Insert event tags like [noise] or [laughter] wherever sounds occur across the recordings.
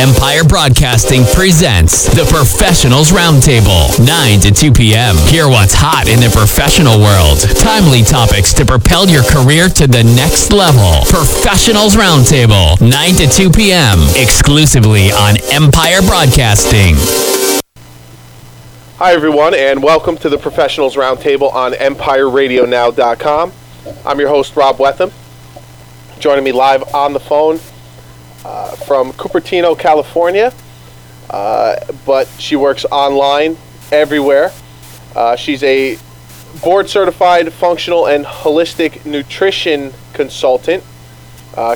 Empire Broadcasting presents the Professionals Roundtable, 9 to 2 p.m. Hear what's hot in the professional world. Timely topics to propel your career to the next level. Professionals Roundtable, 9 to 2 p.m. Exclusively on Empire Broadcasting. Hi, everyone, and welcome to the Professionals Roundtable on EmpireRadioNow.com. I'm your host, Rob Wetham. Joining me live on the phone uh, from Cupertino, California, uh, but she works online everywhere. Uh, she's a board certified functional and holistic nutrition consultant.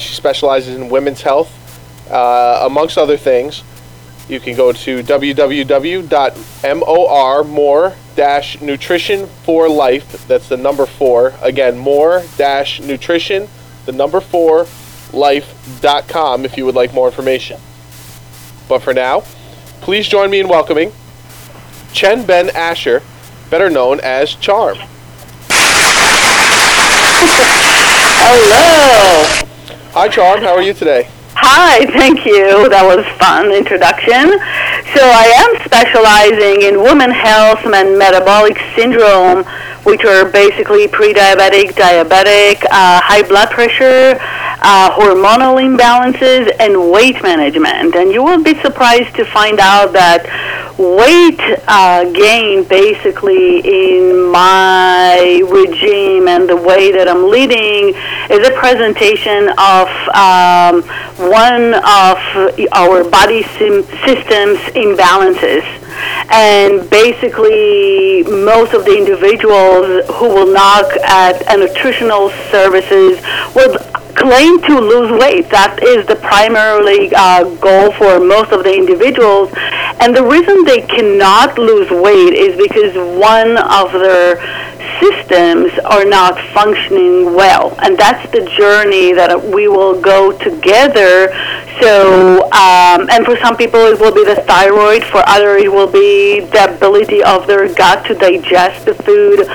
She specializes in women's health, amongst other things. You can go to www.mor-nutrition for life. That's the number four. Again, mor-nutrition, the number four, life.com if you would like more information. But for now, please join me in welcoming Chen Ben Asher, better known as Charm. [laughs] Hello. Hi, Charm. How are you today? Hi, thank you. That was fun introduction. So I am specializing in women health and metabolic syndrome, which are basically pre-diabetic, diabetic, uh, high blood pressure, uh, hormonal imbalances, and weight management. And you will be surprised to find out that weight uh, gain basically in my regime and the way that I'm leading is a presentation of um, one of our body sim- systems imbalances. And basically, most of the individuals who will knock at a nutritional services will claim to lose weight. That is the primarily uh, goal for most of the individuals. And the reason they cannot lose weight is because one of their systems are not functioning well. And that's the journey that we will go together. So, um, and for some people it will be the thyroid, for others it will be the ability of their gut to digest the food.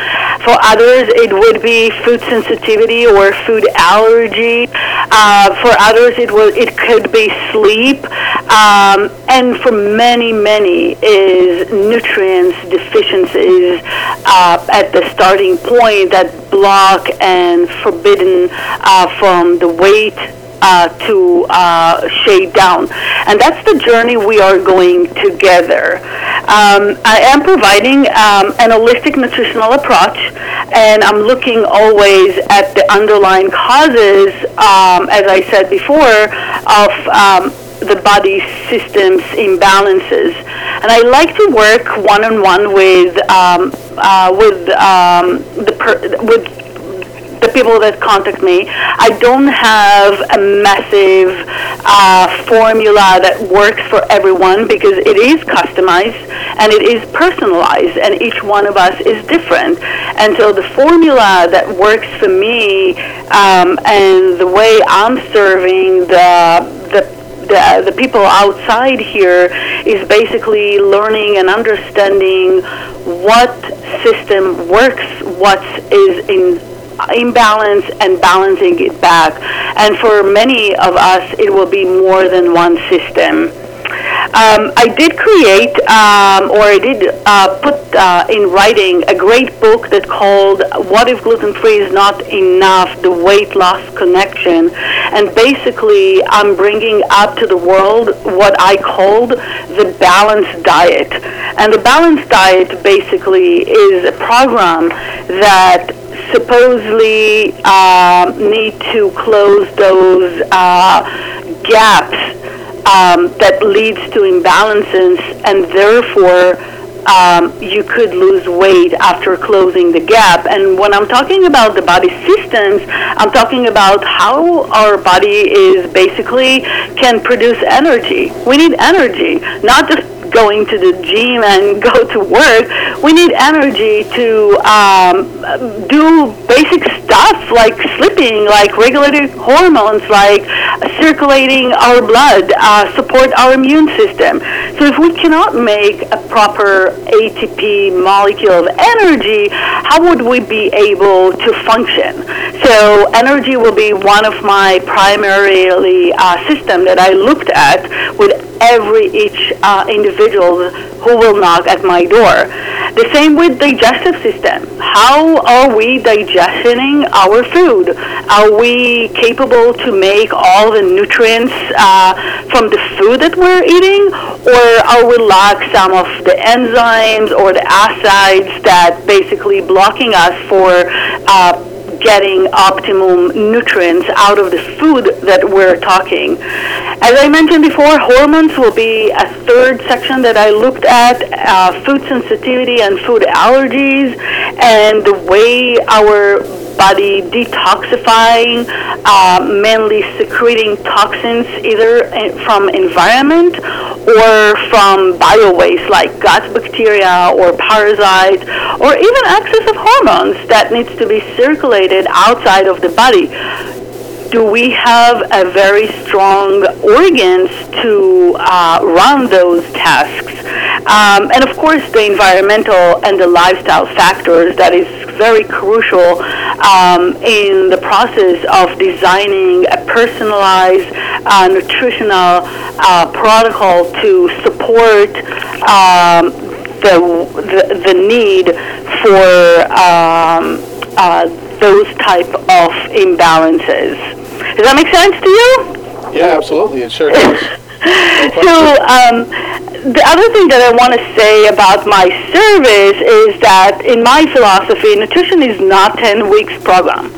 For others it would be food sensitivity or food allergy. Uh, for others it will it could be sleep. Um, and for many, many is nutrients deficiencies uh, at the starting point that block and forbidden uh, from the weight uh, to uh, shade down. And that's the journey we are going together. Um, I am providing um, an holistic nutritional approach, and I'm looking always at the underlying causes, um, as I said before, of um, the body systems imbalances. And I like to work one on one with um, uh, with um, the per- with the people that contact me. I don't have a massive uh, formula that works for everyone because it is customized and it is personalized, and each one of us is different. And so the formula that works for me um, and the way I'm serving the the the, people outside here is basically learning and understanding what system works, what is in imbalance and balancing it back. And for many of us, it will be more than one system. Um, I did create, um, or I did uh, put uh, in writing a great book that called "What If Gluten Free Is Not Enough: The Weight Loss Connection," and basically, I'm bringing up to the world what I called the balanced diet. And the balanced diet basically is a program that supposedly uh, need to close those uh, gaps um, that leads to imbalances and therefore um, you could lose weight after closing the gap. And when I'm talking about the body systems, I'm talking about how our body is basically can produce energy. We need energy, not just going to the gym and [laughs] go to work. We need energy to um, do basic stuff like sleeping, like regulating hormones, like circulating our blood, uh, support our immune system. So if we cannot make a proper ATP molecule of energy, how would we be able to function? So energy will be one of my primarily uh, system that I looked at with every each uh, individual who will knock at my door. The same with digestive system. How are we digesting our food? Are we capable to make all the nutrients uh, from the food that we're eating, or are we lack some of the enzymes or the acids that basically blocking us for uh, getting optimum nutrients out of the food that we're talking. As I mentioned before, hormones will be a third section that I looked at, uh, food sensitivity and food allergies, and the way our body detoxifying, uh, mainly secreting toxins either from environment or from bio-waste like gut bacteria or parasites or even excess of hormones that needs to be circulated outside of the body do we have a very strong organs to uh, run those tasks? Um, and of course, the environmental and the lifestyle factors that is very crucial um, in the process of designing a personalized uh, nutritional uh, protocol to support um, the, the, the need for um, uh, those type of imbalances. Does that make sense to you? Yeah, absolutely. It sure does. [laughs] so um, the other thing that I want to say about my service is that in my philosophy, nutrition is not 10 weeks program.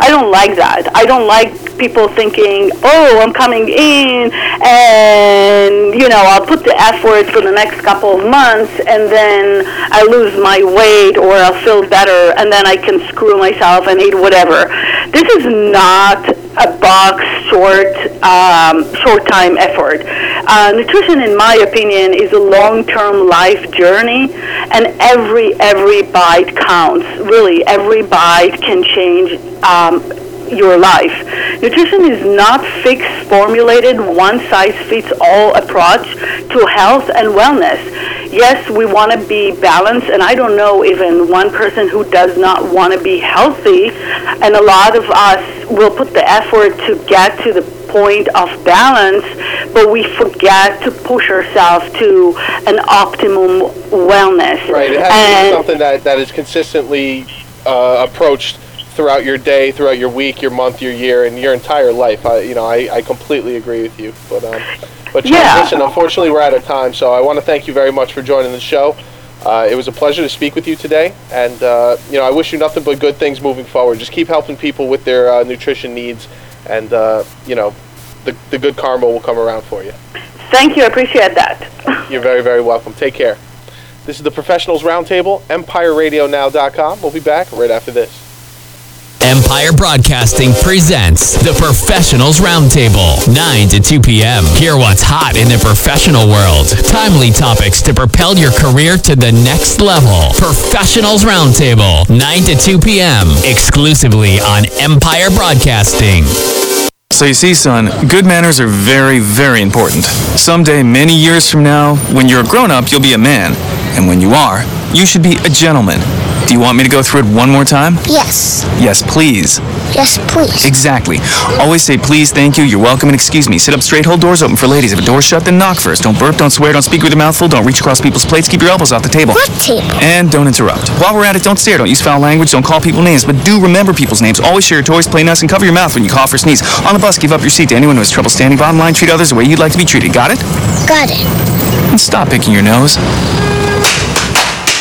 I don't like that. I don't like people thinking, oh, I'm coming in and, you know, I'll put the effort for the next couple of months and then I lose my weight or I'll feel better and then I can screw myself and eat whatever. This is not a box short um, short time effort. Uh, nutrition, in my opinion, is a long term life journey, and every every bite counts. Really, every bite can change. Um, your life. Nutrition is not fixed, formulated, one size fits all approach to health and wellness. Yes, we want to be balanced, and I don't know even one person who does not want to be healthy, and a lot of us will put the effort to get to the point of balance, but we forget to push ourselves to an optimum wellness. Right. It has and to be something that, that is consistently uh, approached throughout your day, throughout your week, your month, your year, and your entire life. I, you know, I, I completely agree with you. But, um, but yeah. listen, unfortunately, we're out of time. So I want to thank you very much for joining the show. Uh, it was a pleasure to speak with you today, and uh, you know, I wish you nothing but good things moving forward. Just keep helping people with their uh, nutrition needs, and uh, you know, the the good karma will come around for you. Thank you. I appreciate that. [laughs] You're very, very welcome. Take care. This is the Professionals Roundtable, EmpireRadioNow.com. We'll be back right after this. Empire Broadcasting presents the Professionals Roundtable, 9 to 2 p.m. Hear what's hot in the professional world. Timely topics to propel your career to the next level. Professionals Roundtable, 9 to 2 p.m. Exclusively on Empire Broadcasting. So you see, son, good manners are very, very important. Someday, many years from now, when you're a grown-up, you'll be a man. And when you are, you should be a gentleman. Do you want me to go through it one more time? Yes. Yes, please. Yes, please. Exactly. Always say please, thank you, you're welcome, and excuse me. Sit up straight, hold doors open for ladies. If a door's shut, then knock first. Don't burp, don't swear, don't speak with your mouth full, don't reach across people's plates, keep your elbows off the table. What table? And don't interrupt. While we're at it, don't stare, don't use foul language, don't call people names, but do remember people's names. Always share your toys, play nice, and cover your mouth when you cough or sneeze. On the bus, give up your seat to anyone who has trouble standing. Bottom line, treat others the way you'd like to be treated. Got it? Got it. And stop picking your nose.